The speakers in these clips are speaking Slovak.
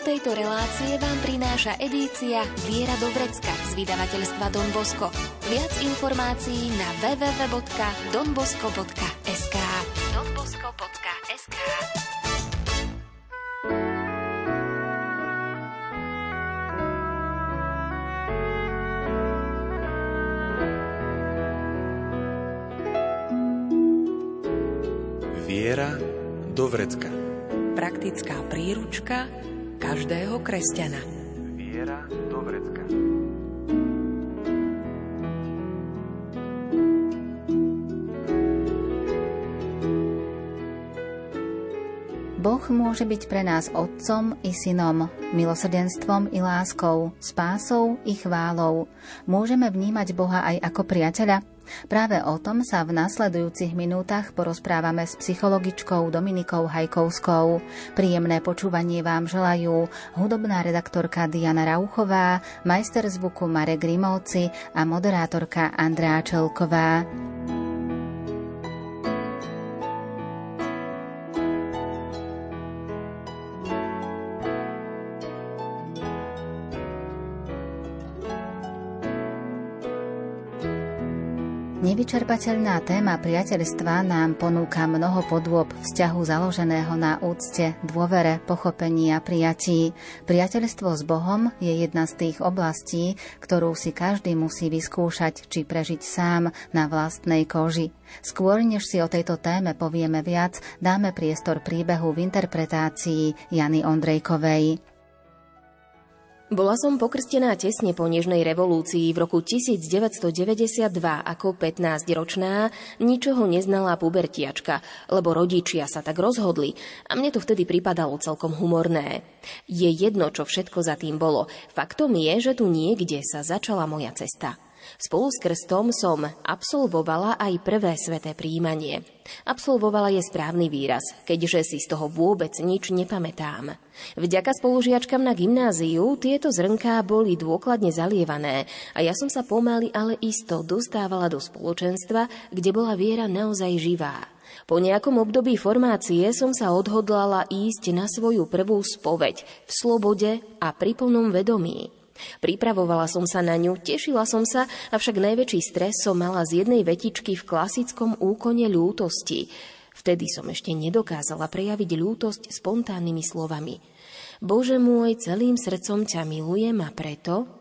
tejto relácie vám prináša edícia Viera do z vydavateľstva Don Bosco. Viac informácií na www.donbosco.sk každého kresťana. Viera do vrecka. Boh môže byť pre nás otcom i synom, milosrdenstvom i láskou, spásou i chválou. Môžeme vnímať Boha aj ako priateľa? Práve o tom sa v nasledujúcich minútach porozprávame s psychologičkou Dominikou Hajkovskou. Príjemné počúvanie vám želajú hudobná redaktorka Diana Rauchová, majster zvuku Marek Grimovci a moderátorka Andrá Čelková. Nevyčerpateľná téma priateľstva nám ponúka mnoho podôb vzťahu založeného na úcte, dôvere, pochopení a prijatí. Priateľstvo s Bohom je jedna z tých oblastí, ktorú si každý musí vyskúšať či prežiť sám na vlastnej koži. Skôr než si o tejto téme povieme viac, dáme priestor príbehu v interpretácii Jany Ondrejkovej. Bola som pokrstená tesne po Nežnej revolúcii v roku 1992 ako 15-ročná, ničoho neznalá pubertiačka, lebo rodičia sa tak rozhodli a mne to vtedy pripadalo celkom humorné. Je jedno, čo všetko za tým bolo. Faktom je, že tu niekde sa začala moja cesta. Spolu s krstom som absolvovala aj prvé sveté príjmanie. Absolvovala je správny výraz, keďže si z toho vôbec nič nepamätám. Vďaka spolužiačkam na gymnáziu tieto zrnká boli dôkladne zalievané a ja som sa pomaly, ale isto dostávala do spoločenstva, kde bola viera naozaj živá. Po nejakom období formácie som sa odhodlala ísť na svoju prvú spoveď v slobode a pri plnom vedomí. Pripravovala som sa na ňu, tešila som sa, avšak najväčší stres som mala z jednej vetičky v klasickom úkone ľútosti. Vtedy som ešte nedokázala prejaviť ľútosť spontánnymi slovami. Bože môj, celým srdcom ťa milujem a preto...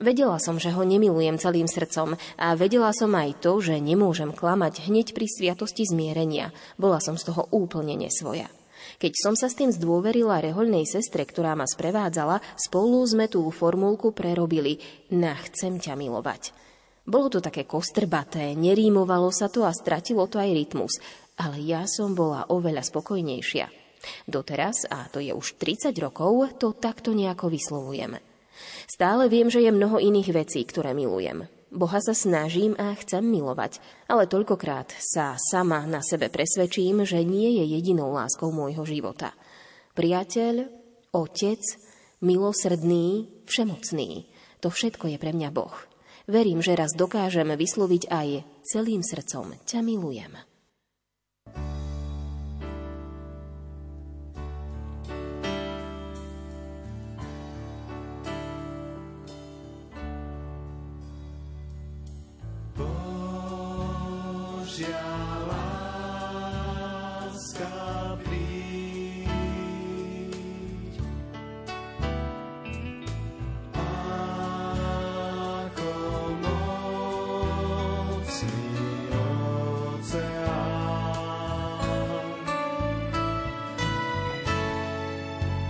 Vedela som, že ho nemilujem celým srdcom a vedela som aj to, že nemôžem klamať hneď pri sviatosti zmierenia. Bola som z toho úplne nesvoja. Keď som sa s tým zdôverila rehoľnej sestre, ktorá ma sprevádzala, spolu sme tú formulku prerobili na chcem ťa milovať. Bolo to také kostrbaté, nerímovalo sa to a stratilo to aj rytmus, ale ja som bola oveľa spokojnejšia. Doteraz, a to je už 30 rokov, to takto nejako vyslovujem. Stále viem, že je mnoho iných vecí, ktoré milujem. Boha sa snažím a chcem milovať, ale toľkokrát sa sama na sebe presvedčím, že nie je jedinou láskou môjho života. Priateľ, otec, milosrdný, všemocný. To všetko je pre mňa Boh. Verím, že raz dokážem vysloviť aj celým srdcom ťa milujem. Božia láska príď. Ako mocný oceán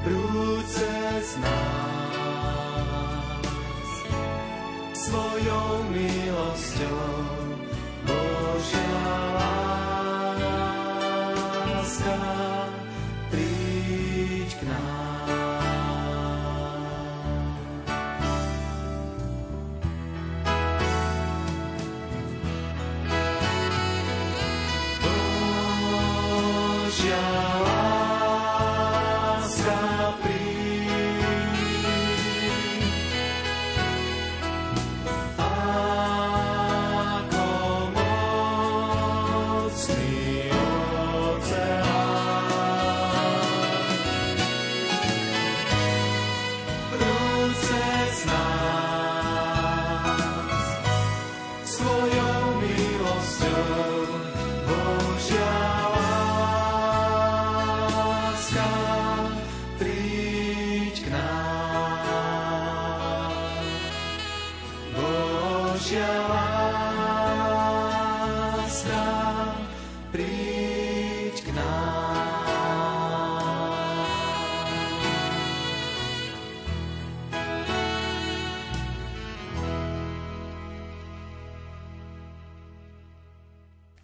prúď cez nás svojou milosťou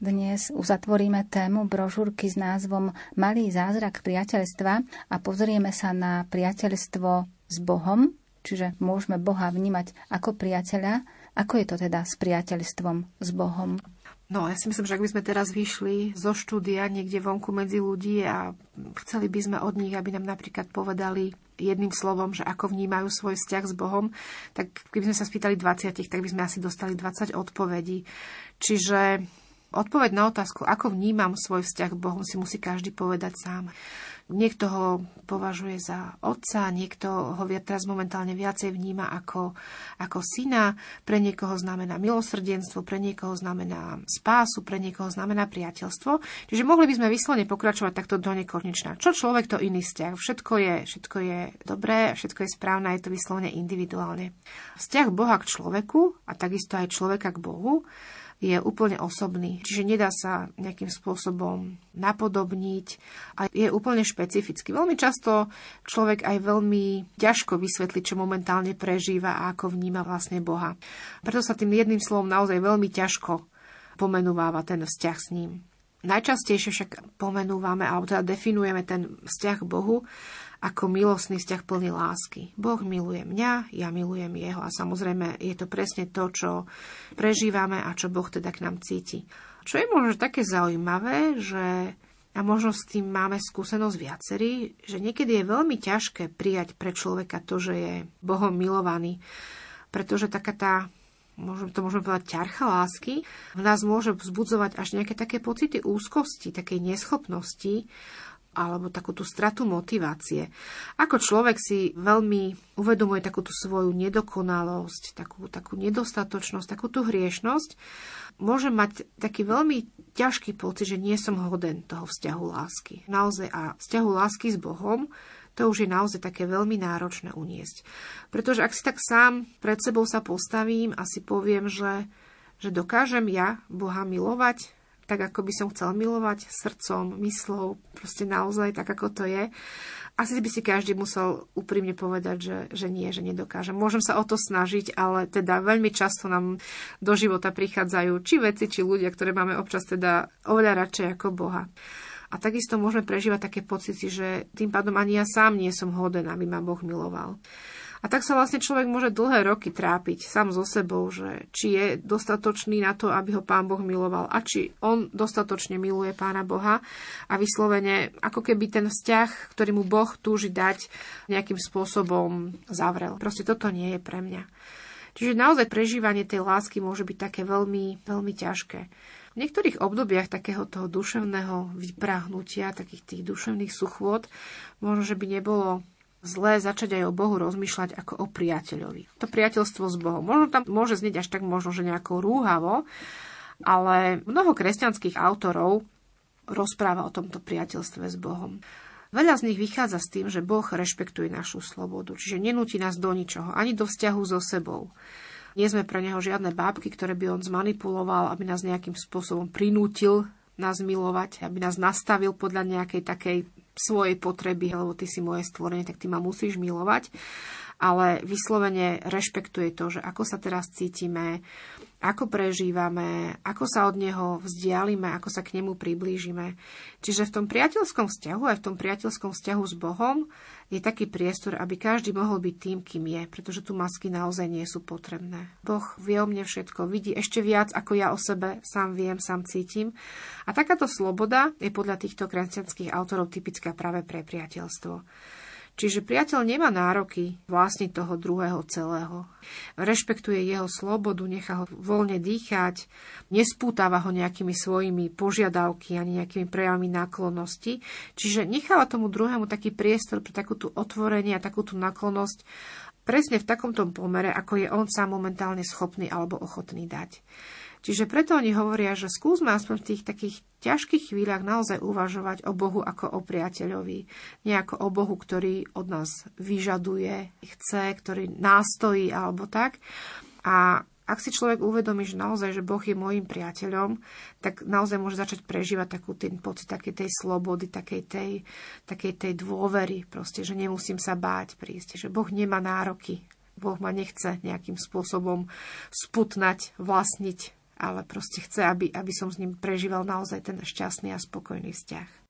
Dnes uzatvoríme tému brožúrky s názvom Malý zázrak priateľstva a pozrieme sa na priateľstvo s Bohom, čiže môžeme Boha vnímať ako priateľa. Ako je to teda s priateľstvom s Bohom? No, ja si myslím, že ak by sme teraz vyšli zo štúdia niekde vonku medzi ľudí a chceli by sme od nich, aby nám napríklad povedali jedným slovom, že ako vnímajú svoj vzťah s Bohom, tak keby sme sa spýtali 20, tak by sme asi dostali 20 odpovedí. Čiže odpoveď na otázku, ako vnímam svoj vzťah k Bohom, si musí každý povedať sám. Niekto ho považuje za otca, niekto ho teraz momentálne viacej vníma ako, ako syna, pre niekoho znamená milosrdenstvo, pre niekoho znamená spásu, pre niekoho znamená priateľstvo. Čiže mohli by sme vyslovene pokračovať takto do nekonečna. Čo človek, to iný vzťah. Všetko je, všetko je dobré, všetko je správne, je to vyslovene individuálne. Vzťah Boha k človeku a takisto aj človeka k Bohu je úplne osobný. Čiže nedá sa nejakým spôsobom napodobniť a je úplne špecifický. Veľmi často človek aj veľmi ťažko vysvetli, čo momentálne prežíva a ako vníma vlastne Boha. Preto sa tým jedným slovom naozaj veľmi ťažko pomenúváva ten vzťah s ním. Najčastejšie však pomenúvame, alebo teda definujeme ten vzťah k Bohu ako milostný vzťah plný lásky. Boh miluje mňa, ja milujem jeho a samozrejme je to presne to, čo prežívame a čo Boh teda k nám cíti. Čo je možno také zaujímavé, že a možno s tým máme skúsenosť viacerí, že niekedy je veľmi ťažké prijať pre človeka to, že je Bohom milovaný, pretože taká tá môžem to môžeme povedať, ťarcha lásky, v nás môže vzbudzovať až nejaké také pocity úzkosti, takej neschopnosti alebo takú tú stratu motivácie. Ako človek si veľmi uvedomuje takú tú svoju nedokonalosť, takú, takú nedostatočnosť, takú tú hriešnosť, môže mať taký veľmi ťažký pocit, že nie som hoden toho vzťahu lásky. Naozaj a vzťahu lásky s Bohom, to už je naozaj také veľmi náročné uniesť. Pretože ak si tak sám pred sebou sa postavím a si poviem, že, že dokážem ja Boha milovať, tak, ako by som chcel milovať srdcom, myslou, proste naozaj tak, ako to je. Asi by si každý musel úprimne povedať, že, že nie, že nedokáže. Môžem sa o to snažiť, ale teda veľmi často nám do života prichádzajú či veci, či ľudia, ktoré máme občas teda oveľa radšej ako Boha. A takisto môžeme prežívať také pocity, že tým pádom ani ja sám nie som hoden, aby ma Boh miloval. A tak sa vlastne človek môže dlhé roky trápiť sám so sebou, že či je dostatočný na to, aby ho Pán Boh miloval a či on dostatočne miluje Pána Boha a vyslovene ako keby ten vzťah, ktorý mu Boh túži dať, nejakým spôsobom zavrel. Proste toto nie je pre mňa. Čiže naozaj prežívanie tej lásky môže byť také veľmi, veľmi ťažké. V niektorých obdobiach takého toho duševného vypráhnutia, takých tých duševných suchôd, možno, že by nebolo zlé začať aj o Bohu rozmýšľať ako o priateľovi. To priateľstvo s Bohom. Možno tam môže znieť až tak možno, že nejako rúhavo, ale mnoho kresťanských autorov rozpráva o tomto priateľstve s Bohom. Veľa z nich vychádza s tým, že Boh rešpektuje našu slobodu, čiže nenúti nás do ničoho, ani do vzťahu so sebou. Nie sme pre neho žiadne bábky, ktoré by on zmanipuloval, aby nás nejakým spôsobom prinútil nás milovať, aby nás nastavil podľa nejakej takej svojej potreby, lebo ty si moje stvorenie, tak ty ma musíš milovať. Ale vyslovene rešpektuje to, že ako sa teraz cítime, ako prežívame, ako sa od neho vzdialime, ako sa k nemu priblížime. Čiže v tom priateľskom vzťahu, aj v tom priateľskom vzťahu s Bohom je taký priestor, aby každý mohol byť tým, kým je, pretože tu masky naozaj nie sú potrebné. Boh vie o mne všetko, vidí ešte viac, ako ja o sebe sám viem, sám cítim. A takáto sloboda je podľa týchto kresťanských autorov typická práve pre priateľstvo. Čiže priateľ nemá nároky vlastniť toho druhého celého. Rešpektuje jeho slobodu, nechá ho voľne dýchať, nespútava ho nejakými svojimi požiadavky ani nejakými prejavmi náklonnosti. Čiže necháva tomu druhému taký priestor pre takúto otvorenie a takúto náklonnosť presne v takomto pomere, ako je on sám momentálne schopný alebo ochotný dať. Čiže preto oni hovoria, že skúsme aspoň v tých takých ťažkých chvíľach naozaj uvažovať o Bohu ako o priateľovi. Nie ako o Bohu, ktorý od nás vyžaduje, chce, ktorý nástojí alebo tak. A ak si človek uvedomí, že naozaj, že Boh je môjim priateľom, tak naozaj môže začať prežívať takú ten pocit takej tej slobody, takej tej, takej tej dôvery, proste, že nemusím sa báť prísť, že Boh nemá nároky. Boh ma nechce nejakým spôsobom sputnať, vlastniť, ale proste chce, aby, aby som s ním prežíval naozaj ten šťastný a spokojný vzťah.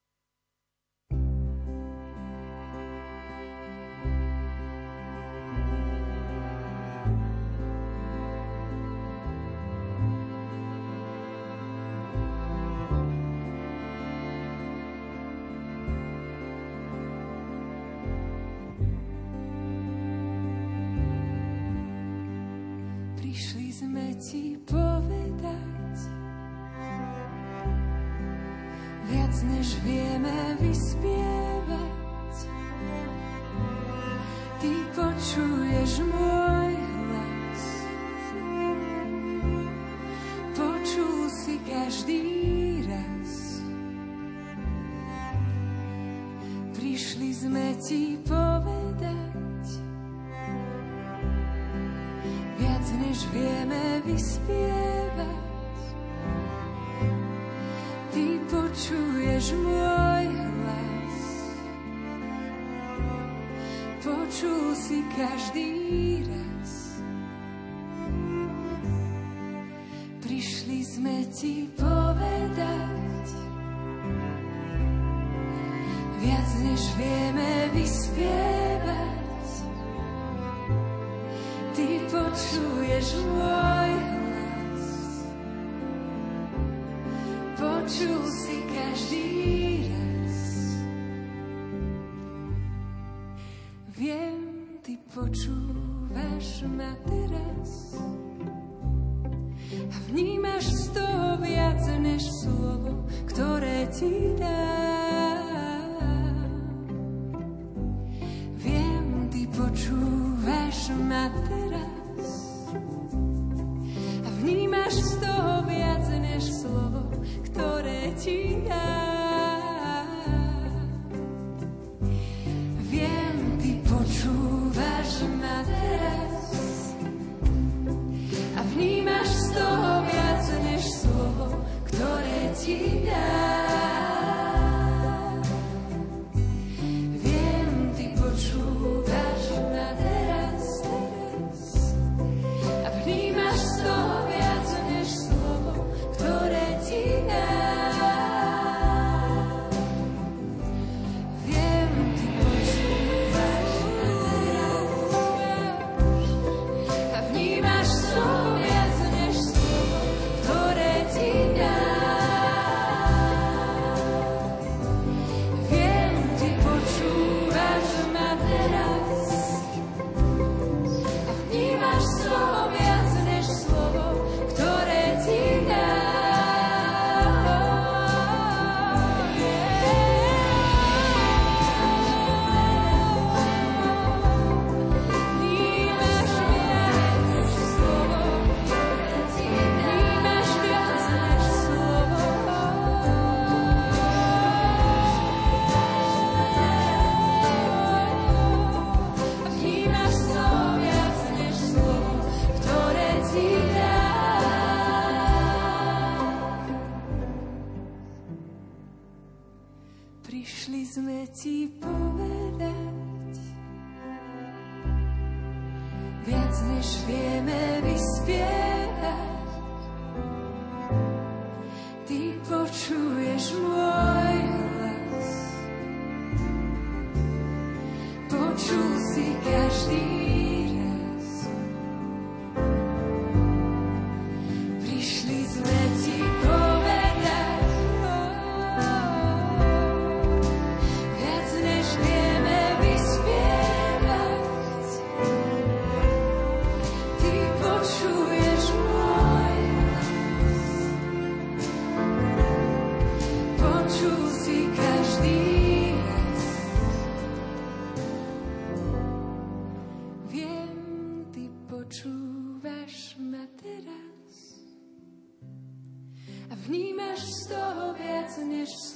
Viac než vieme vyspievať. Ty počuješ môj hlas, počul si každý raz. Prišli sme ti povedať viac než vieme vyspievať. Počuješ môj hlas, počul si každý raz. Prišli sme ti povedať, viac než vieme vyspievať. Ty počuješ môj hlas, počul si počúvaš ma teraz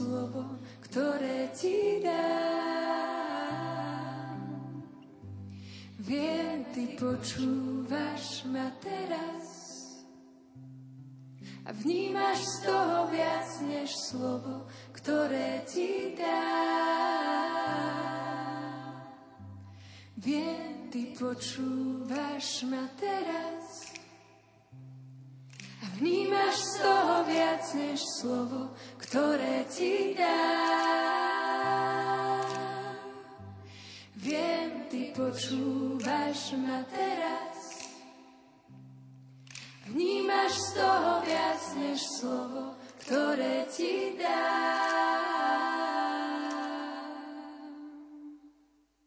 slovo, ktoré ti dám. Viem, ty počúvaš ma teraz a vnímaš z toho viac než slovo, ktoré ti dám. Viem, ty počúvaš ma teraz vnímaš viac než slovo, ktoré ti dám. Viem, ty počúvaš ma teraz. Vnímaš z toho viac než slovo, ktoré ti dám.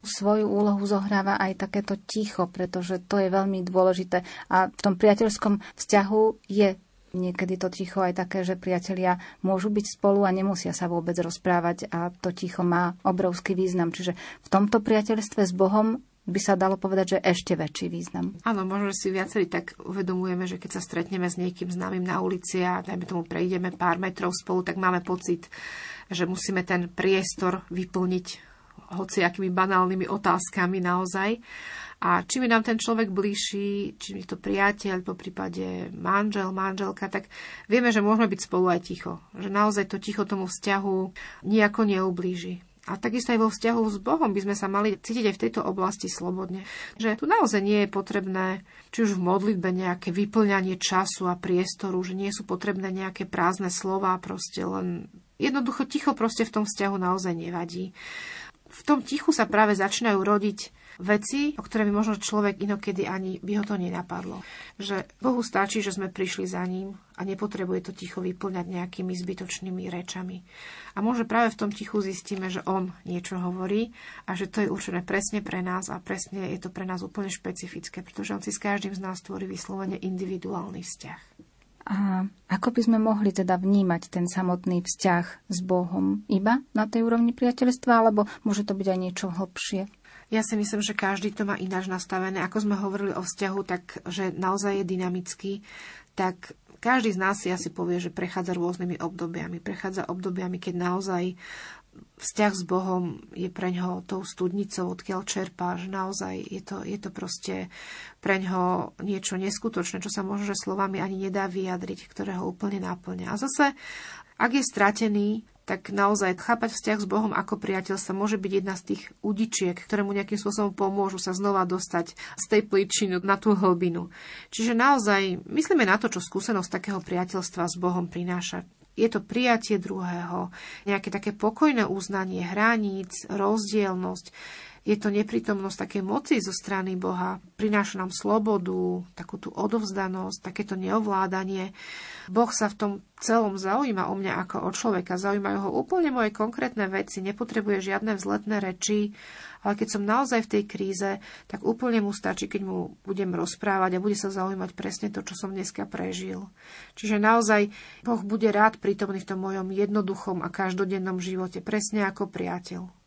Svoju úlohu zohráva aj takéto ticho, pretože to je veľmi dôležité. A v tom priateľskom vzťahu je niekedy to ticho aj také, že priatelia môžu byť spolu a nemusia sa vôbec rozprávať a to ticho má obrovský význam. Čiže v tomto priateľstve s Bohom by sa dalo povedať, že ešte väčší význam. Áno, možno, si viacerí tak uvedomujeme, že keď sa stretneme s niekým známym na ulici a dajme tomu prejdeme pár metrov spolu, tak máme pocit, že musíme ten priestor vyplniť hociakými banálnymi otázkami naozaj. A čím je nám ten človek bližší, čím je to priateľ, po prípade manžel, manželka, tak vieme, že môžeme byť spolu aj ticho. Že naozaj to ticho tomu vzťahu nejako neublíži. A takisto aj vo vzťahu s Bohom by sme sa mali cítiť aj v tejto oblasti slobodne. Že tu naozaj nie je potrebné, či už v modlitbe nejaké vyplňanie času a priestoru, že nie sú potrebné nejaké prázdne slova, proste len jednoducho ticho proste v tom vzťahu naozaj nevadí. V tom tichu sa práve začínajú rodiť veci, o ktoré by možno človek inokedy ani by ho to nenapadlo. Že Bohu stačí, že sme prišli za ním a nepotrebuje to ticho vyplňať nejakými zbytočnými rečami. A možno práve v tom tichu zistíme, že on niečo hovorí a že to je určené presne pre nás a presne je to pre nás úplne špecifické, pretože on si s každým z nás tvorí vyslovene individuálny vzťah. A ako by sme mohli teda vnímať ten samotný vzťah s Bohom? Iba na tej úrovni priateľstva, alebo môže to byť aj niečo hlbšie? Ja si myslím, že každý to má ináč nastavené. Ako sme hovorili o vzťahu, tak že naozaj je dynamický, tak každý z nás si asi povie, že prechádza rôznymi obdobiami. Prechádza obdobiami, keď naozaj vzťah s Bohom je pre ňoho tou studnicou, odkiaľ čerpá, že naozaj je to, je to proste pre ňoho niečo neskutočné, čo sa možno, slovami ani nedá vyjadriť, ktoré ho úplne náplňa. A zase, ak je stratený, tak naozaj chápať vzťah s Bohom ako priateľstva môže byť jedna z tých udičiek, ktoré mu nejakým spôsobom pomôžu sa znova dostať z tej pličiny na tú hlbinu. Čiže naozaj myslíme na to, čo skúsenosť takého priateľstva s Bohom prináša. Je to prijatie druhého, nejaké také pokojné uznanie hraníc, rozdielnosť, je to neprítomnosť také moci zo strany Boha. Prináša nám slobodu, takú tú odovzdanosť, takéto neovládanie. Boh sa v tom celom zaujíma o mňa ako o človeka. Zaujímajú ho úplne moje konkrétne veci, nepotrebuje žiadne vzletné reči, ale keď som naozaj v tej kríze, tak úplne mu stačí, keď mu budem rozprávať a bude sa zaujímať presne to, čo som dneska prežil. Čiže naozaj Boh bude rád prítomný v tom mojom jednoduchom a každodennom živote, presne ako priateľ.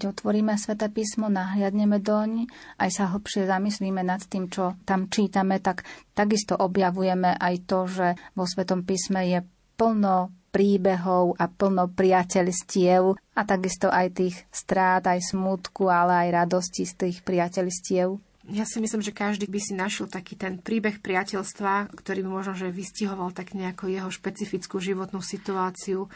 Keď otvoríme Svete písmo, nahliadneme doň, aj sa hlbšie zamyslíme nad tým, čo tam čítame, tak takisto objavujeme aj to, že vo Svetom písme je plno príbehov a plno priateľstiev a takisto aj tých strát, aj smutku, ale aj radosti z tých priateľstiev ja si myslím, že každý by si našiel taký ten príbeh priateľstva, ktorý by možno, že vystihoval tak nejako jeho špecifickú životnú situáciu.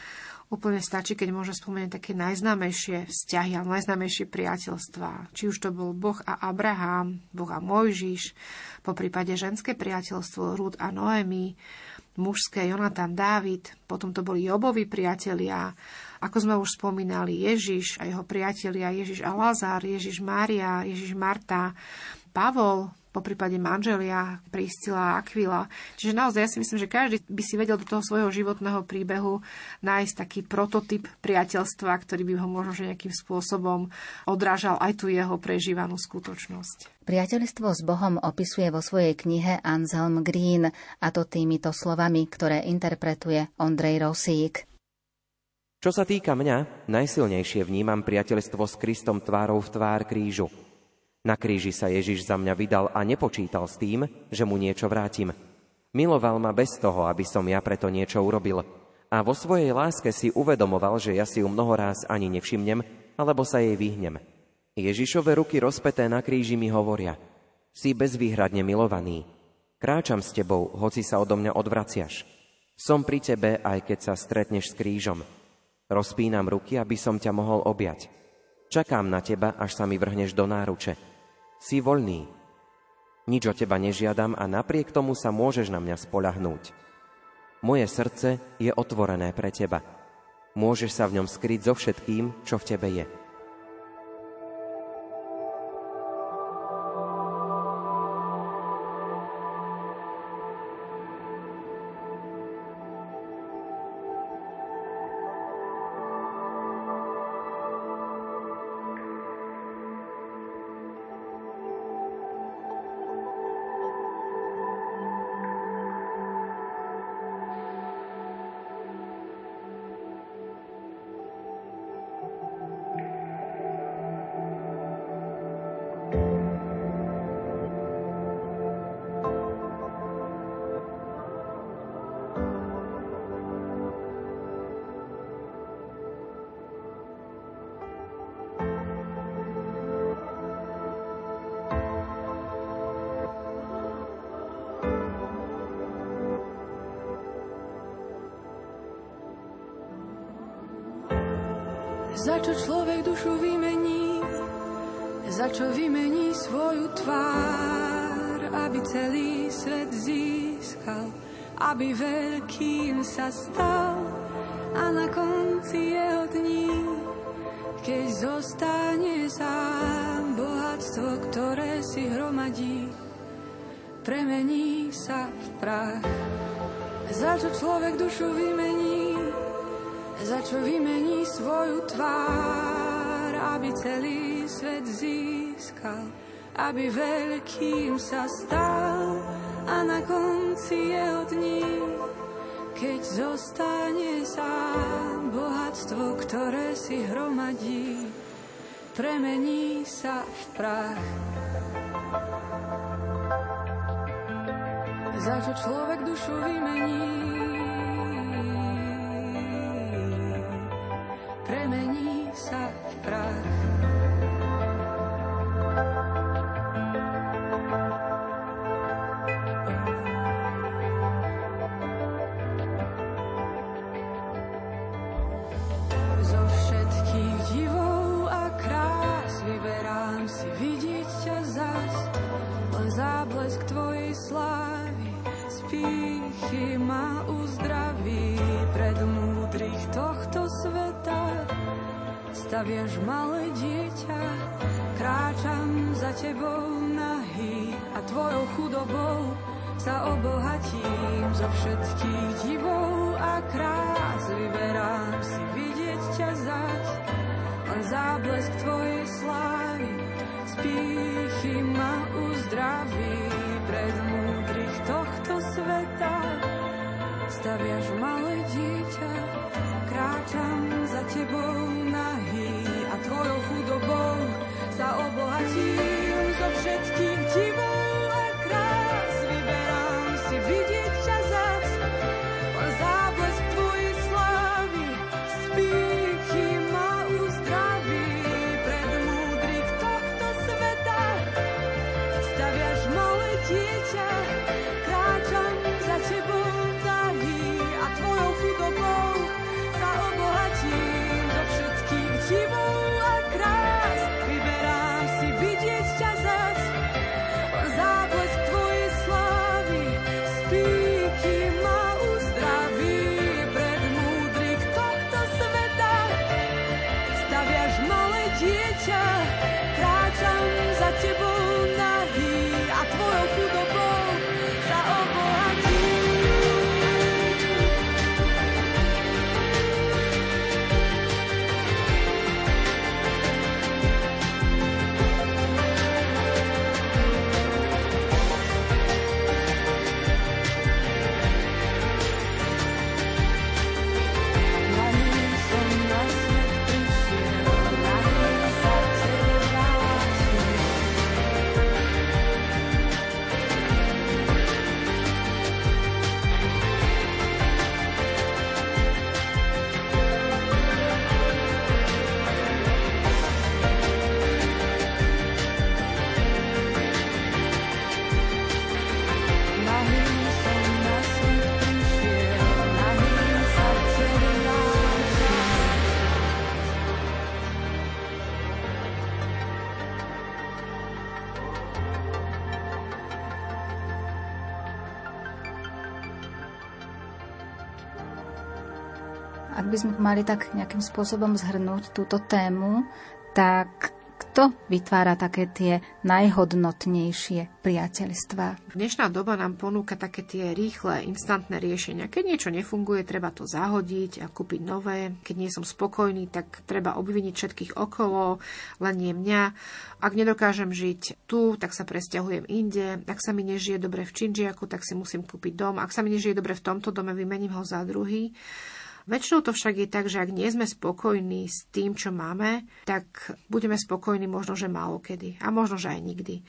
Úplne stačí, keď môže spomenúť také najznámejšie vzťahy a najznámejšie priateľstva. Či už to bol Boh a Abraham, Boh a Mojžiš, po prípade ženské priateľstvo Rúd a Noemi, mužské Jonatan Dávid, potom to boli Jobovi priatelia, ako sme už spomínali, Ježiš a jeho priatelia, Ježiš a Lazár, Ježiš Mária, Ježiš Marta, Pavol, po prípade manželia, Priscila a Aquila. Čiže naozaj ja si myslím, že každý by si vedel do toho svojho životného príbehu nájsť taký prototyp priateľstva, ktorý by ho možno že nejakým spôsobom odrážal aj tú jeho prežívanú skutočnosť. Priateľstvo s Bohom opisuje vo svojej knihe Anselm Green, a to týmito slovami, ktoré interpretuje Ondrej Rosík. Čo sa týka mňa, najsilnejšie vnímam priateľstvo s Kristom tvárou v tvár krížu – na kríži sa Ježiš za mňa vydal a nepočítal s tým, že mu niečo vrátim. Miloval ma bez toho, aby som ja preto niečo urobil. A vo svojej láske si uvedomoval, že ja si ju mnohoráz ani nevšimnem, alebo sa jej vyhnem. Ježišove ruky rozpeté na kríži mi hovoria, si bezvýhradne milovaný. Kráčam s tebou, hoci sa odo mňa odvraciaš. Som pri tebe, aj keď sa stretneš s krížom. Rozpínam ruky, aby som ťa mohol objať. Čakám na teba, až sa mi vrhneš do náruče. Si voľný. Nič o teba nežiadam a napriek tomu sa môžeš na mňa spolahnúť. Moje srdce je otvorené pre teba. Môžeš sa v ňom skryť so všetkým, čo v tebe je. Tvár, aby celý svet získal, aby veľkým sa stal a na konci jeho dní, keď zostane sám bohatstvo, ktoré si hromadí, premení sa v prach. Za čo človek dušu vymení, za čo vymení svoju tvár, aby celý svet získal, aby veľkým sa stal a na konci jeho dní, keď zostane sám bohatstvo, ktoré si hromadí, premení sa v prach. Za čo človek dušu vymení, premení sa v prach. zastaviaš malé dieťa, kráčam za tebou nahý a tvojou chudobou sa obohatím. Ak by sme mali tak nejakým spôsobom zhrnúť túto tému, tak kto vytvára také tie najhodnotnejšie priateľstvá? Dnešná doba nám ponúka také tie rýchle, instantné riešenia. Keď niečo nefunguje, treba to zahodiť a kúpiť nové. Keď nie som spokojný, tak treba obviniť všetkých okolo, len nie mňa. Ak nedokážem žiť tu, tak sa presťahujem inde. Ak sa mi nežije dobre v Činžiaku, tak si musím kúpiť dom. Ak sa mi nežije dobre v tomto dome, vymením ho za druhý. Väčšinou to však je tak, že ak nie sme spokojní s tým, čo máme, tak budeme spokojní možno, že málo kedy a možno, že aj nikdy.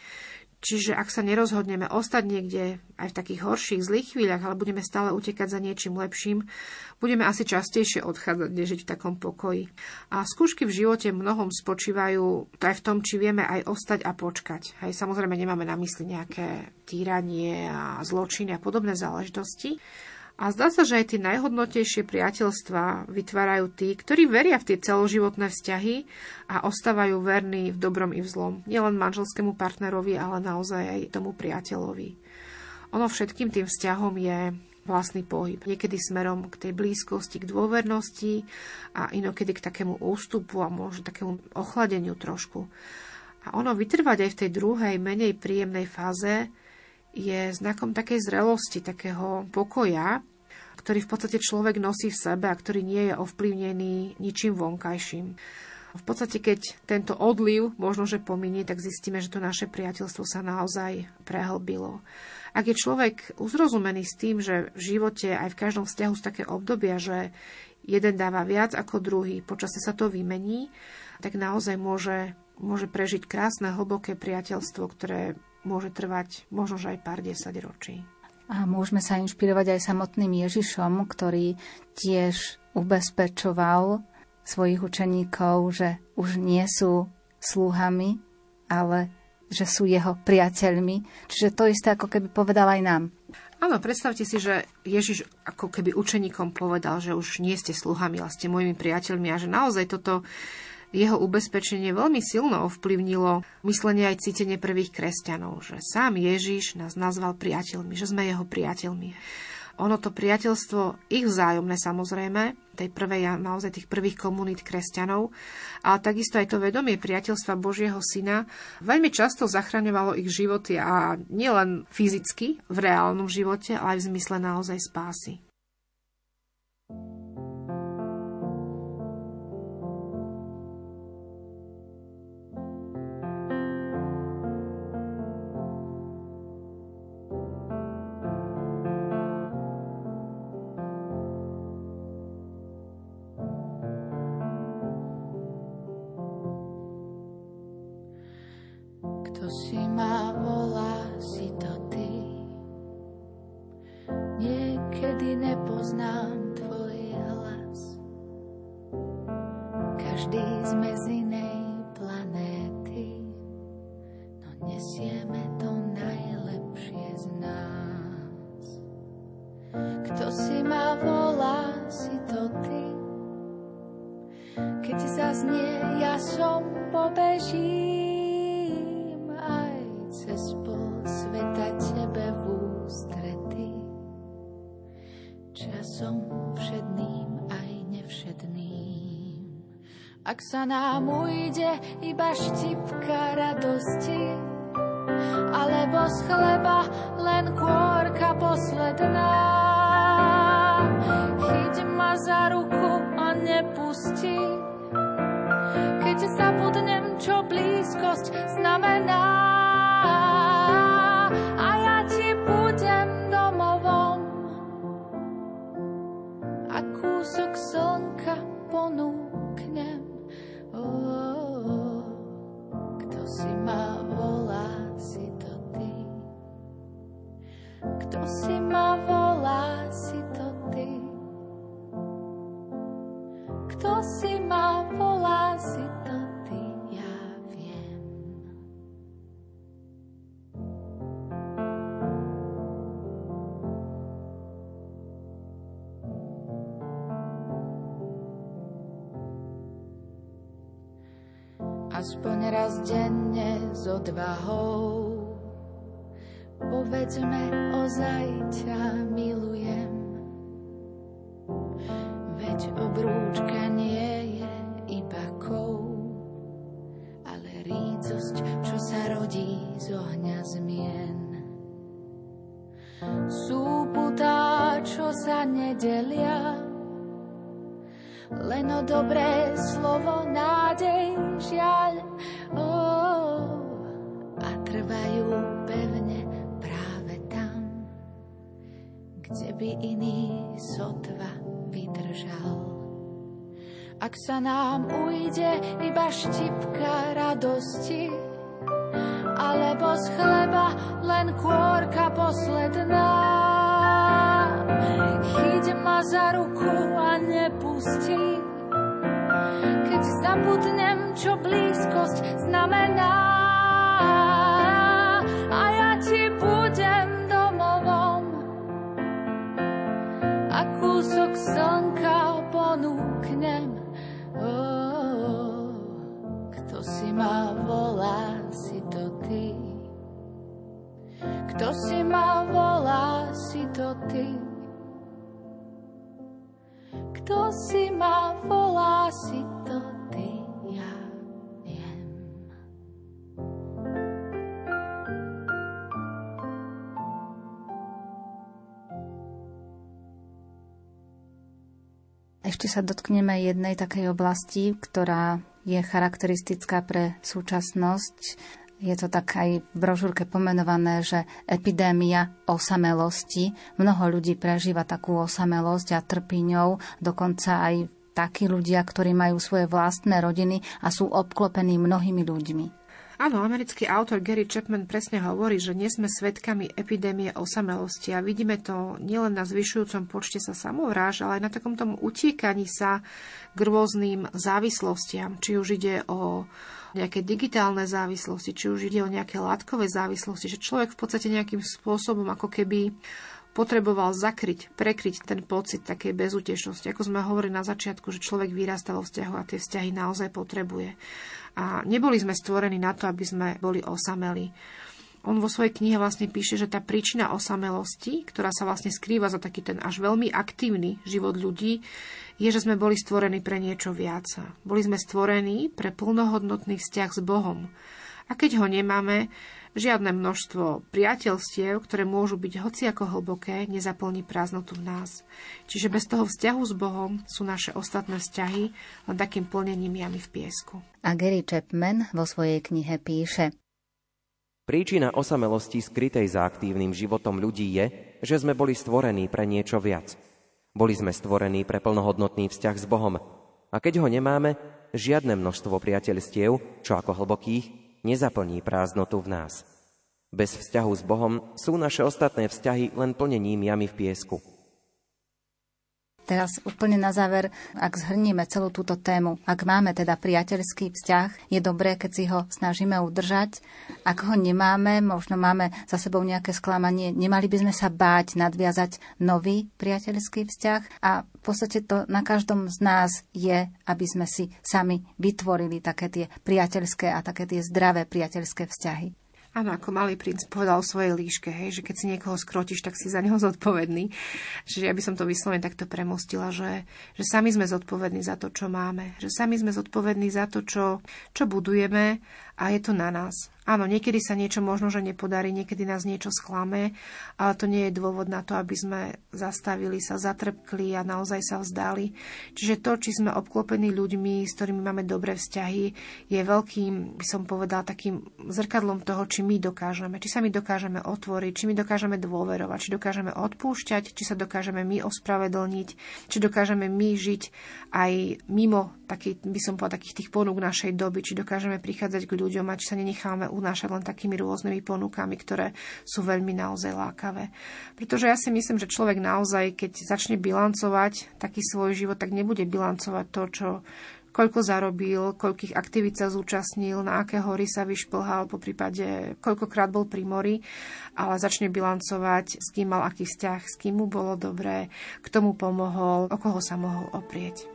Čiže ak sa nerozhodneme ostať niekde aj v takých horších, zlých chvíľach, ale budeme stále utekať za niečím lepším, budeme asi častejšie odchádzať, než žiť v takom pokoji. A skúšky v živote mnohom spočívajú aj v tom, či vieme aj ostať a počkať. Hej, samozrejme nemáme na mysli nejaké týranie a zločiny a podobné záležitosti, a zdá sa, že aj tie najhodnotejšie priateľstvá vytvárajú tí, ktorí veria v tie celoživotné vzťahy a ostávajú verní v dobrom i v zlom. Nielen manželskému partnerovi, ale naozaj aj tomu priateľovi. Ono všetkým tým vzťahom je vlastný pohyb. Niekedy smerom k tej blízkosti, k dôvernosti a inokedy k takému ústupu a možno takému ochladeniu trošku. A ono vytrvať aj v tej druhej, menej príjemnej fáze je znakom takej zrelosti, takého pokoja, ktorý v podstate človek nosí v sebe a ktorý nie je ovplyvnený ničím vonkajším. V podstate, keď tento odliv možno, že pominie, tak zistíme, že to naše priateľstvo sa naozaj prehlbilo. Ak je človek uzrozumený s tým, že v živote aj v každom vzťahu sú také obdobia, že jeden dáva viac ako druhý, počasie sa to vymení, tak naozaj môže, môže prežiť krásne, hlboké priateľstvo, ktoré môže trvať možno, aj pár desať ročí. A môžeme sa inšpirovať aj samotným Ježišom, ktorý tiež ubezpečoval svojich učeníkov, že už nie sú sluhami, ale že sú jeho priateľmi. Čiže to isté, ako keby povedal aj nám. Áno, predstavte si, že Ježiš ako keby učeníkom povedal, že už nie ste sluhami, ale ste mojimi priateľmi a že naozaj toto jeho ubezpečenie veľmi silno ovplyvnilo myslenie aj cítenie prvých kresťanov, že sám Ježiš nás nazval priateľmi, že sme jeho priateľmi. Ono to priateľstvo, ich vzájomné samozrejme, tej prvej a naozaj tých prvých komunít kresťanov, ale takisto aj to vedomie priateľstva Božieho Syna veľmi často zachraňovalo ich životy a nielen fyzicky v reálnom živote, ale aj v zmysle naozaj spásy. Zaznie, ja som pobežím aj cez pol sveta tebe v ústrety. Časom všedným aj nevšedným Ak sa nám ujde iba štipka radosti, alebo z chleba len kôrka posledná. Chyť ma za ruku a nepusti, keď zabudnem, čo blízkosť znamená. A ja ti budem domovom a kúsok slnka ponúknem. Oh, kto si ma volá, si to ty. Kto si ma volá, si to ty. Kto si raz denne s odvahou Povedzme, ozaj ťa milujem Veď obrúčka nie je iba kov Ale rícosť, čo sa rodí z ohňa zmien Sú putá, čo sa nedelia len o dobré slovo, nádej, žiaľ. Trvajú pevne práve tam, kde by iný sotva vydržal. Ak sa nám ujde iba štipka radosti, alebo z chleba len kôrka posledná. Chyť ma za ruku a nepusti, keď zabudnem, čo blízkosť znamená. A ja ti budem domovom a kúsok slnka ponúknem. Oh, kto si ma volá, si to ty. Kto si ma volá, si to ty. Kto si ma volá, si to ty, Ešte sa dotkneme jednej takej oblasti, ktorá je charakteristická pre súčasnosť. Je to tak aj v brožúrke pomenované, že epidémia osamelosti. Mnoho ľudí prežíva takú osamelosť a trpí ňou, dokonca aj takí ľudia, ktorí majú svoje vlastné rodiny a sú obklopení mnohými ľuďmi. Áno, americký autor Gary Chapman presne hovorí, že nie sme svedkami epidémie osamelosti a vidíme to nielen na zvyšujúcom počte sa samovráž, ale aj na takom tom utiekaní sa k rôznym závislostiam. Či už ide o nejaké digitálne závislosti, či už ide o nejaké látkové závislosti, že človek v podstate nejakým spôsobom ako keby potreboval zakryť, prekryť ten pocit takej bezútešnosti. Ako sme hovorili na začiatku, že človek vyrastá vo vzťahu a tie vzťahy naozaj potrebuje. A neboli sme stvorení na to, aby sme boli osameli. On vo svojej knihe vlastne píše, že tá príčina osamelosti, ktorá sa vlastne skrýva za taký ten až veľmi aktívny život ľudí, je, že sme boli stvorení pre niečo viac. Boli sme stvorení pre plnohodnotný vzťah s Bohom. A keď ho nemáme, žiadne množstvo priateľstiev, ktoré môžu byť hociako hlboké, nezaplní prázdnotu v nás. Čiže bez toho vzťahu s Bohom sú naše ostatné vzťahy len takým plnením jamy v piesku. A Gary Chapman vo svojej knihe píše Príčina osamelosti skrytej za aktívnym životom ľudí je, že sme boli stvorení pre niečo viac. Boli sme stvorení pre plnohodnotný vzťah s Bohom. A keď ho nemáme, žiadne množstvo priateľstiev, čo ako hlbokých, nezaplní prázdnotu v nás. Bez vzťahu s Bohom sú naše ostatné vzťahy len plnením jamy v piesku. Teraz úplne na záver, ak zhrnieme celú túto tému, ak máme teda priateľský vzťah, je dobré, keď si ho snažíme udržať. Ak ho nemáme, možno máme za sebou nejaké sklamanie, nemali by sme sa báť nadviazať nový priateľský vzťah a podstate to na každom z nás je, aby sme si sami vytvorili také tie priateľské a také tie zdravé priateľské vzťahy. Áno, ako malý princ povedal o svojej líške, hej, že keď si niekoho skrotíš, tak si za neho zodpovedný. Čiže ja by som to vyslovene takto premostila, že, že sami sme zodpovední za to, čo máme. Že sami sme zodpovední za to, čo, čo budujeme a je to na nás. Áno, niekedy sa niečo možno, že nepodarí, niekedy nás niečo sklame, ale to nie je dôvod na to, aby sme zastavili sa, zatrpkli a naozaj sa vzdali. Čiže to, či sme obklopení ľuďmi, s ktorými máme dobré vzťahy, je veľkým, by som povedala, takým zrkadlom toho, či my dokážeme, či sa my dokážeme otvoriť, či my dokážeme dôverovať, či dokážeme odpúšťať, či sa dokážeme my ospravedlniť, či dokážeme my žiť aj mimo taký, by som povedala, takých tých ponúk našej doby, či dokážeme prichádzať k ľuďom a či sa nenecháme unášať len takými rôznymi ponukami, ktoré sú veľmi naozaj lákavé. Pretože ja si myslím, že človek naozaj, keď začne bilancovať taký svoj život, tak nebude bilancovať to, čo, koľko zarobil, koľkých aktivít sa zúčastnil, na aké hory sa vyšplhal, po prípade koľkokrát bol pri mori, ale začne bilancovať, s kým mal aký vzťah, s kým mu bolo dobré, k tomu pomohol, o koho sa mohol oprieť.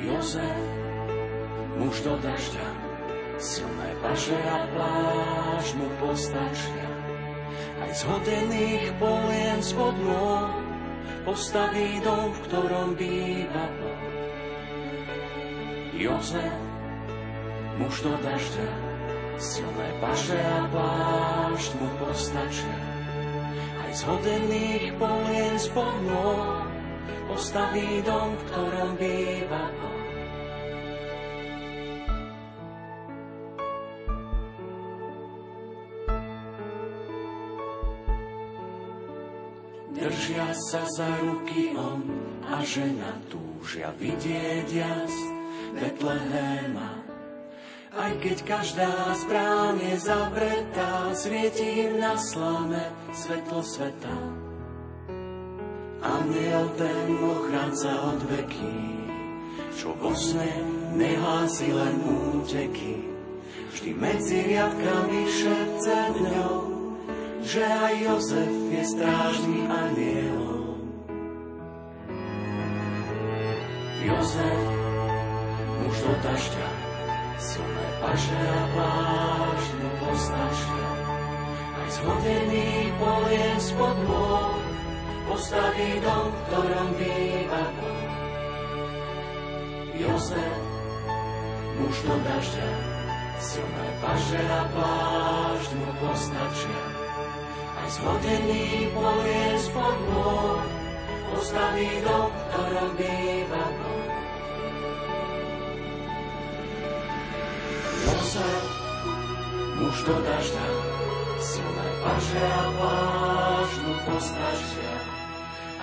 Jozef, muž do dažďa, silné paže a pláž mu postačia. Aj z hodených polien spod nôh postaví dom, v ktorom býva Boh. Jozef, muž do dažďa, silné paže a pláž mu postačia aj z hodených polien spod nôh postaví dom, v ktorom býva. Držia sa za ruky on a žena túžia vidieť jas Betlehema aj keď každá je zavretá, svieti im na slame svetlo sveta. Aniel ten ochránca od veky, čo vo sne nehlási len úteky. Vždy medzi riadkami šepce dňou, že aj Jozef je strážný anielom. Jozef, muž do dažďa, silné paže a pláž mu. Aj z hodených polien spod môj postaví dom, v ktorom býva Boh. Jozef, muž do dažďa, silné paže a pláž mu postačia. Aj z hodených polien spod môj postaví dom, v ktorom býva Boh. sa, muž do dažďa, silné paže a vážnu postačia.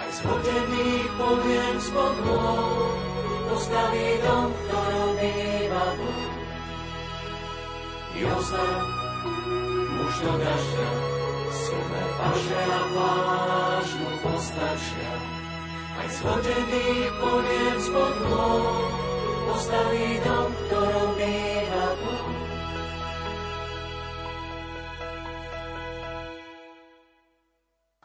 Aj z hodených poviem spod môj, postaví dom, v ktorom býva Boh. Jozef, muž do dažďa, silné paže a vážnu postačia. Aj z hodených poviem spod môj, postaví dom, v ktorom býva Boh.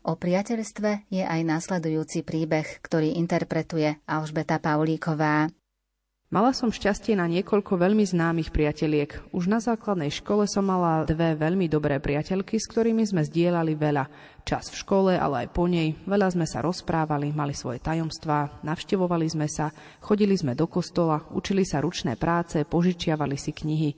O priateľstve je aj nasledujúci príbeh, ktorý interpretuje Alžbeta Paulíková. Mala som šťastie na niekoľko veľmi známych priateliek. Už na základnej škole som mala dve veľmi dobré priateľky, s ktorými sme zdieľali veľa. Čas v škole, ale aj po nej. Veľa sme sa rozprávali, mali svoje tajomstvá, navštevovali sme sa, chodili sme do kostola, učili sa ručné práce, požičiavali si knihy.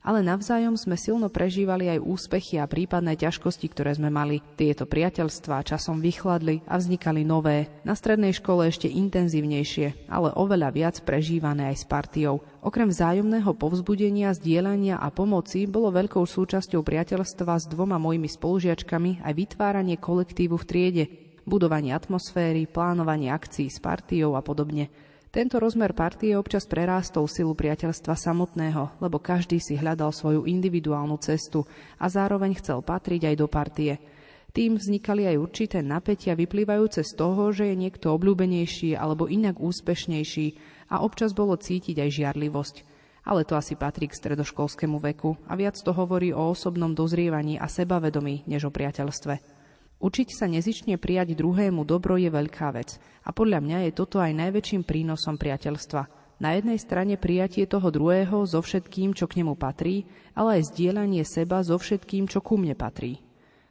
Ale navzájom sme silno prežívali aj úspechy a prípadné ťažkosti, ktoré sme mali. Tieto priateľstvá časom vychladli a vznikali nové, na strednej škole ešte intenzívnejšie, ale oveľa viac prežívané aj s partiou. Okrem vzájomného povzbudenia, zdieľania a pomoci bolo veľkou súčasťou priateľstva s dvoma mojimi spolužiačkami aj vytváranie kolektívu v triede, budovanie atmosféry, plánovanie akcií s partiou a podobne. Tento rozmer partie občas prerástol silu priateľstva samotného, lebo každý si hľadal svoju individuálnu cestu a zároveň chcel patriť aj do partie. Tým vznikali aj určité napätia vyplývajúce z toho, že je niekto obľúbenejší alebo inak úspešnejší a občas bolo cítiť aj žiarlivosť. Ale to asi patrí k stredoškolskému veku a viac to hovorí o osobnom dozrievaní a sebavedomí než o priateľstve. Učiť sa nezične prijať druhému dobro je veľká vec a podľa mňa je toto aj najväčším prínosom priateľstva. Na jednej strane prijatie toho druhého so všetkým, čo k nemu patrí, ale aj zdieľanie seba so všetkým, čo ku mne patrí.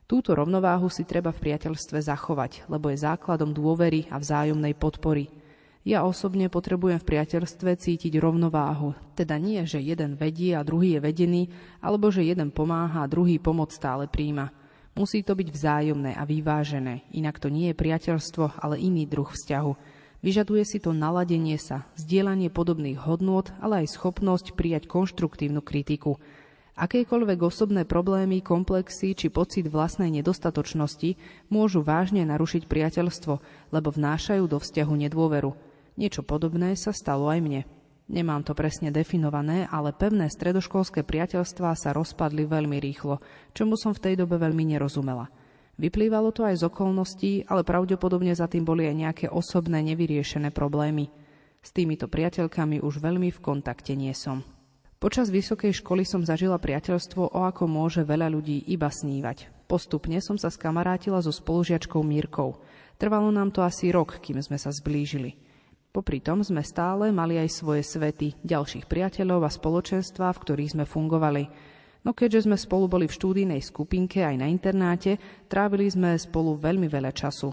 Túto rovnováhu si treba v priateľstve zachovať, lebo je základom dôvery a vzájomnej podpory. Ja osobne potrebujem v priateľstve cítiť rovnováhu, teda nie, že jeden vedie a druhý je vedený, alebo že jeden pomáha a druhý pomoc stále príjma. Musí to byť vzájomné a vyvážené, inak to nie je priateľstvo, ale iný druh vzťahu. Vyžaduje si to naladenie sa, zdieľanie podobných hodnôt, ale aj schopnosť prijať konštruktívnu kritiku. Akékoľvek osobné problémy, komplexy či pocit vlastnej nedostatočnosti môžu vážne narušiť priateľstvo, lebo vnášajú do vzťahu nedôveru. Niečo podobné sa stalo aj mne. Nemám to presne definované, ale pevné stredoškolské priateľstvá sa rozpadli veľmi rýchlo, čomu som v tej dobe veľmi nerozumela. Vyplývalo to aj z okolností, ale pravdepodobne za tým boli aj nejaké osobné nevyriešené problémy. S týmito priateľkami už veľmi v kontakte nie som. Počas vysokej školy som zažila priateľstvo, o ako môže veľa ľudí iba snívať. Postupne som sa skamarátila so spolužiačkou Mírkou. Trvalo nám to asi rok, kým sme sa zblížili. Popri tom sme stále mali aj svoje svety, ďalších priateľov a spoločenstva, v ktorých sme fungovali. No keďže sme spolu boli v štúdijnej skupinke aj na internáte, trávili sme spolu veľmi veľa času.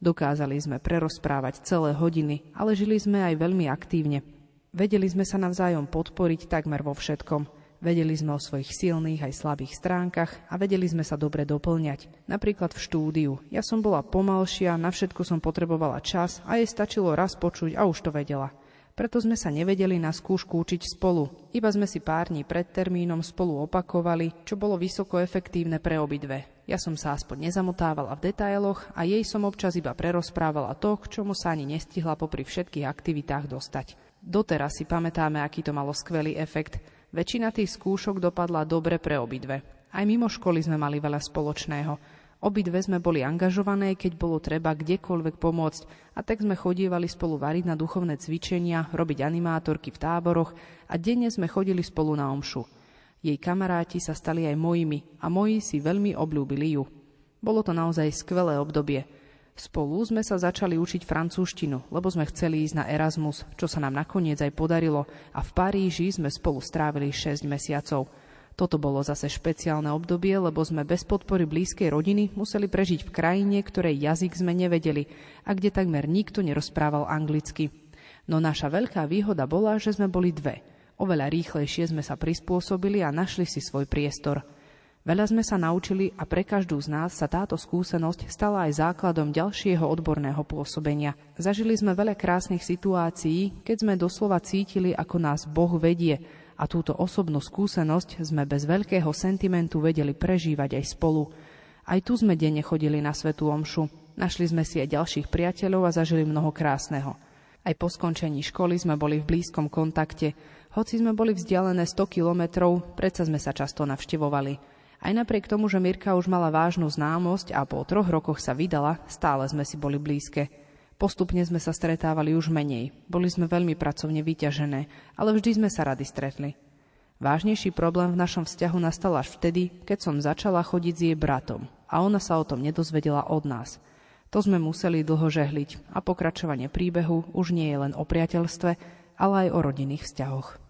Dokázali sme prerozprávať celé hodiny, ale žili sme aj veľmi aktívne. Vedeli sme sa navzájom podporiť takmer vo všetkom – Vedeli sme o svojich silných aj slabých stránkach a vedeli sme sa dobre doplňať. Napríklad v štúdiu. Ja som bola pomalšia, na všetko som potrebovala čas a jej stačilo raz počuť a už to vedela. Preto sme sa nevedeli na skúšku učiť spolu. Iba sme si pár dní pred termínom spolu opakovali, čo bolo vysoko efektívne pre obidve. Ja som sa aspoň nezamotávala v detailoch a jej som občas iba prerozprávala to, k čomu sa ani nestihla popri všetkých aktivitách dostať. Doteraz si pamätáme, aký to malo skvelý efekt. Väčšina tých skúšok dopadla dobre pre obidve. Aj mimo školy sme mali veľa spoločného. Obidve sme boli angažované, keď bolo treba kdekoľvek pomôcť a tak sme chodievali spolu variť na duchovné cvičenia, robiť animátorky v táboroch a denne sme chodili spolu na omšu. Jej kamaráti sa stali aj mojimi a moji si veľmi obľúbili ju. Bolo to naozaj skvelé obdobie – Spolu sme sa začali učiť francúzštinu, lebo sme chceli ísť na Erasmus, čo sa nám nakoniec aj podarilo a v Paríži sme spolu strávili 6 mesiacov. Toto bolo zase špeciálne obdobie, lebo sme bez podpory blízkej rodiny museli prežiť v krajine, ktorej jazyk sme nevedeli a kde takmer nikto nerozprával anglicky. No naša veľká výhoda bola, že sme boli dve. Oveľa rýchlejšie sme sa prispôsobili a našli si svoj priestor – Veľa sme sa naučili a pre každú z nás sa táto skúsenosť stala aj základom ďalšieho odborného pôsobenia. Zažili sme veľa krásnych situácií, keď sme doslova cítili, ako nás Boh vedie a túto osobnú skúsenosť sme bez veľkého sentimentu vedeli prežívať aj spolu. Aj tu sme denne chodili na Svetú Omšu. Našli sme si aj ďalších priateľov a zažili mnoho krásneho. Aj po skončení školy sme boli v blízkom kontakte. Hoci sme boli vzdialené 100 kilometrov, predsa sme sa často navštevovali. Aj napriek tomu, že Mirka už mala vážnu známosť a po troch rokoch sa vydala, stále sme si boli blízke. Postupne sme sa stretávali už menej. Boli sme veľmi pracovne vyťažené, ale vždy sme sa rady stretli. Vážnejší problém v našom vzťahu nastal až vtedy, keď som začala chodiť s jej bratom a ona sa o tom nedozvedela od nás. To sme museli dlho žehliť a pokračovanie príbehu už nie je len o priateľstve, ale aj o rodinných vzťahoch.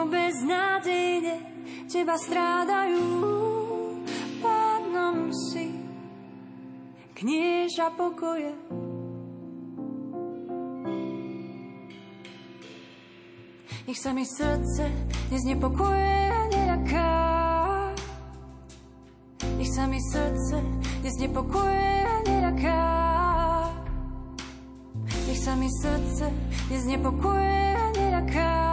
čo beznádejne teba strádajú. Pánom si, knieža pokoje. Nech sa mi srdce neznepokuje a neľaká. Nech sa mi srdce neznepokuje a neľaká. Nech sa mi srdce neznepokuje a neľaká.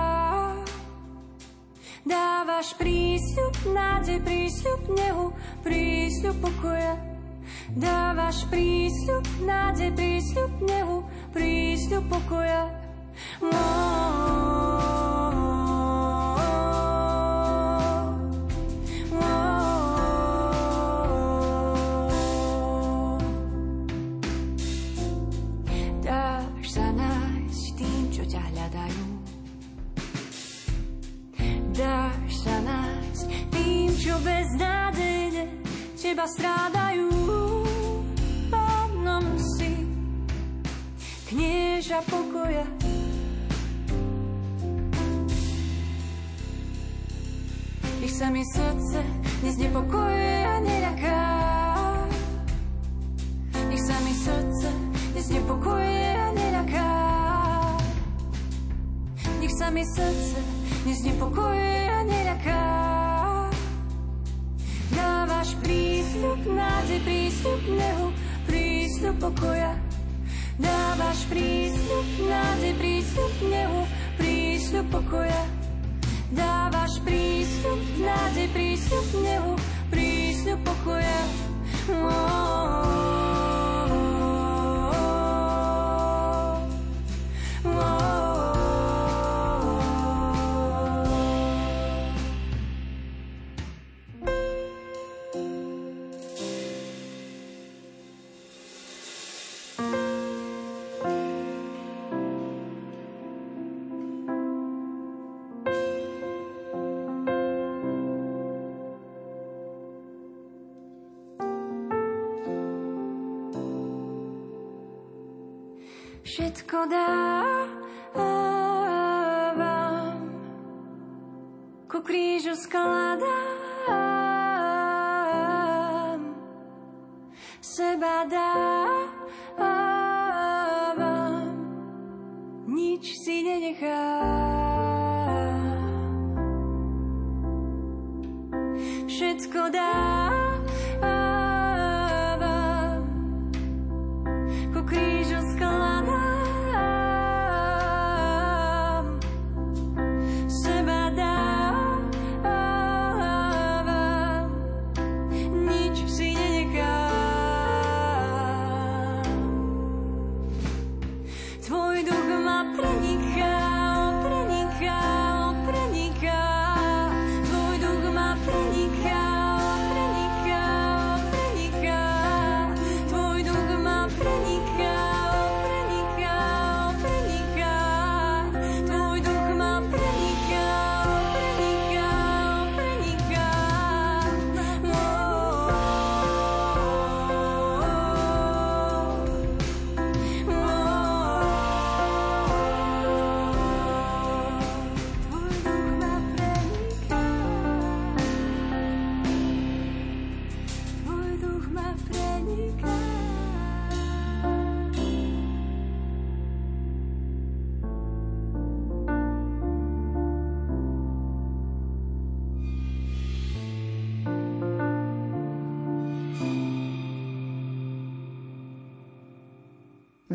Dávaš prísľub, nádej, prísľub nehu, prísľub pokoja. Dávaš prísľub, nádej, prísľub nehu, prísľub pokoja. Oh. Mi srdce neznepokojuje a neľaká. Ich sa mi srdce neznepokojuje a neľaká. Nech sa mi srdce neznepokojuje a neľaká. Dávaš prístup nádej, prístup nehu, prístup pokoja. Dávaš prístup nádej, prístup nehu, prístup pokoja. Dávaš prístup nádej, prístup nehu, prístup pokoja. Oh, oh, oh, všetko dávam, ku krížu skladám,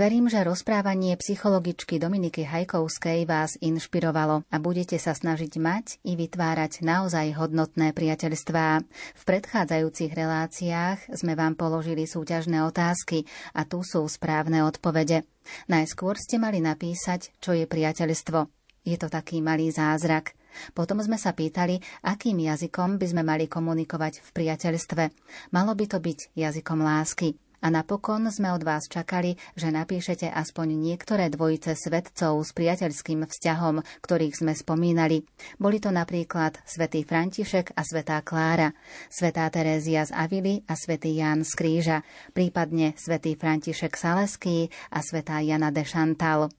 Verím, že rozprávanie psychologičky Dominiky Hajkovskej vás inšpirovalo a budete sa snažiť mať i vytvárať naozaj hodnotné priateľstvá. V predchádzajúcich reláciách sme vám položili súťažné otázky a tu sú správne odpovede. Najskôr ste mali napísať, čo je priateľstvo. Je to taký malý zázrak. Potom sme sa pýtali, akým jazykom by sme mali komunikovať v priateľstve. Malo by to byť jazykom lásky. A napokon sme od vás čakali, že napíšete aspoň niektoré dvojice svetcov s priateľským vzťahom, ktorých sme spomínali. Boli to napríklad svätý František a svätá Klára, svätá Terézia z Avily a svätý Ján z Kríža, prípadne svätý František Saleský a svätá Jana de Chantal.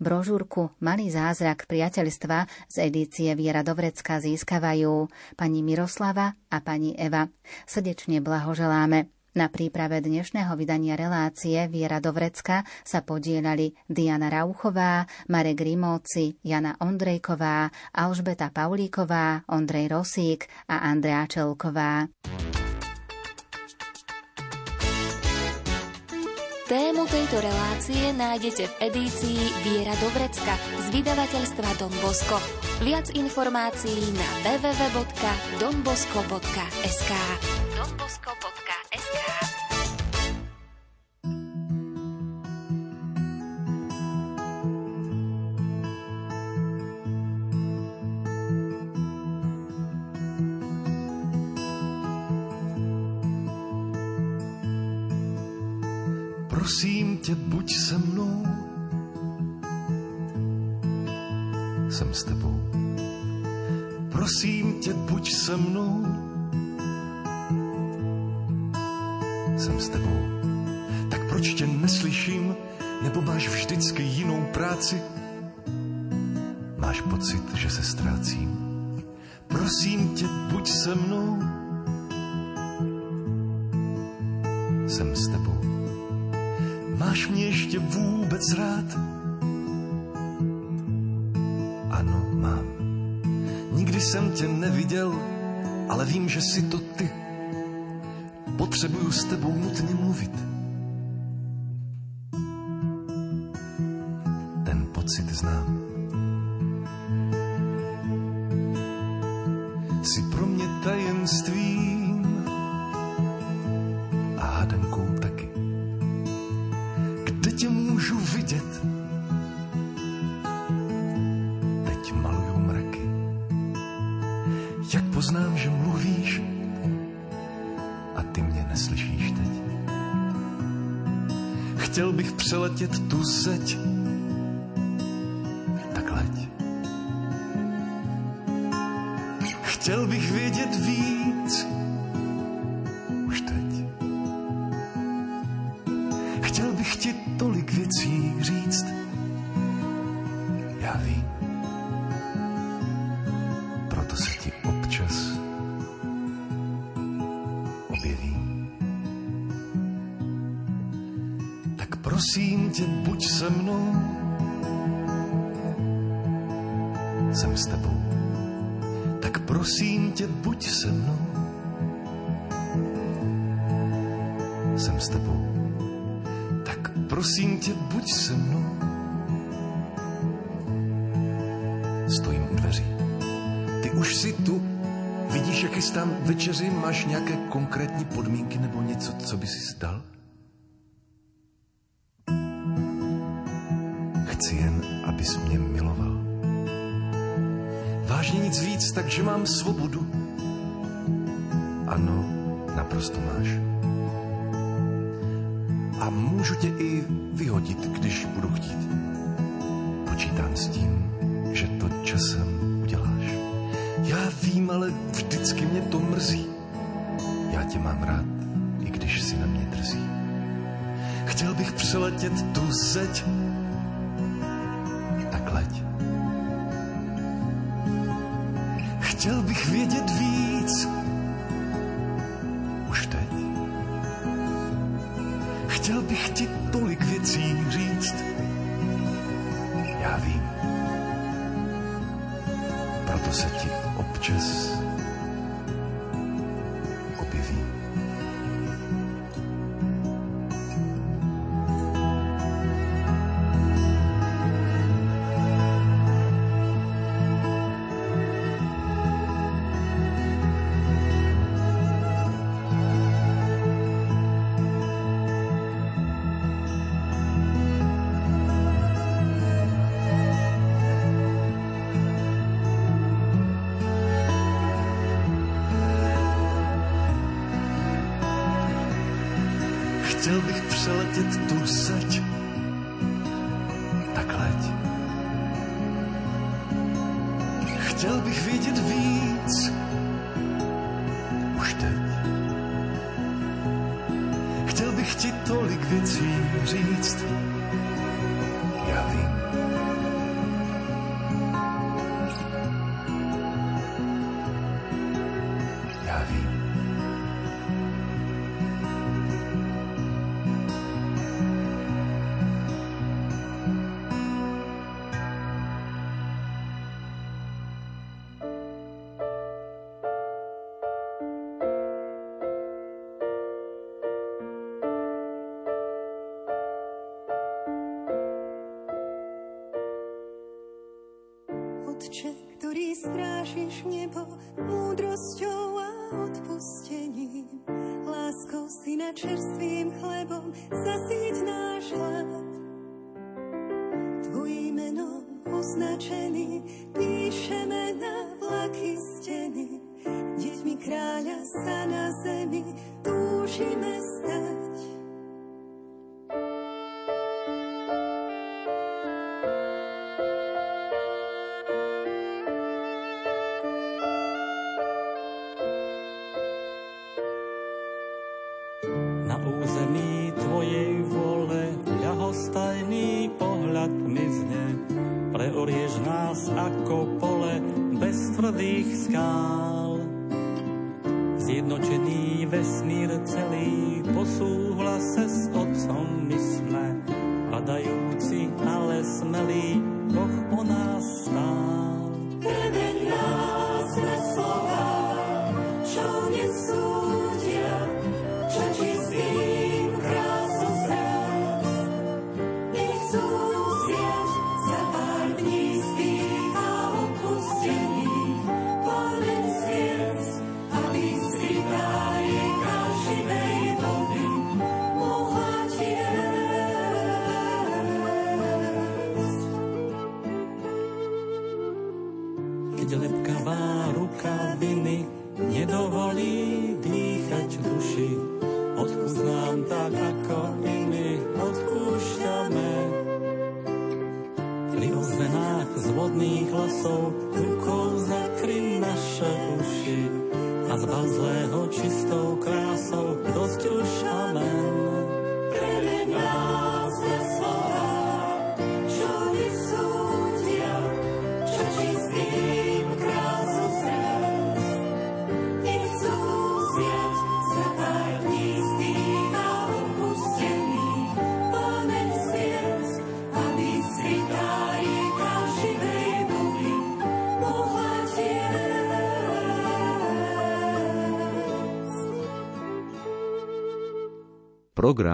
Brožúrku Malý zázrak priateľstva z edície Viera Dovrecka získavajú pani Miroslava a pani Eva. Srdečne blahoželáme. Na príprave dnešného vydania relácie Viera Dovrecka sa podielali Diana Rauchová, Marek Rimóci, Jana Ondrejková, Alžbeta Paulíková, Ondrej Rosík a Andrea Čelková. Tému tejto relácie nájdete v edícii Viera Dobrecka z vydavateľstva Don Bosco. Viac informácií na www.donbosco.sk donbosco.sk se mnou. Jsem s tebou. Tak proč tě neslyším? Nebo máš vždycky jinou práci? Máš pocit, že se ztrácím? Prosím tě, buď se mnou. Jsem s tebou. Máš mě ještě vůbec rád? Ano, mám. Nikdy jsem tě neviděl, ale vím, že jsi to ty. Potřebuju s tebou nutně mluvit. Chtěl bych vědět víc. Prosím tě, buď se mnou. Stojím u dveří. Ty už si tu. Vidíš, jak tam večeři? Máš nějaké konkrétní podmínky nebo něco, co by si dal? Chci jen, abys mě miloval. Vážně nic víc, takže mám svobodu. přeletět tu zeď. Tak leď. Chtěl bych vědět víc, už teď. Chtěl bych ti tolik věcí říct, orieš nás ako pole bez tvrdých skál. Zjednočený vesmír celý po se s otcom my sme, padajúci, ale smelí program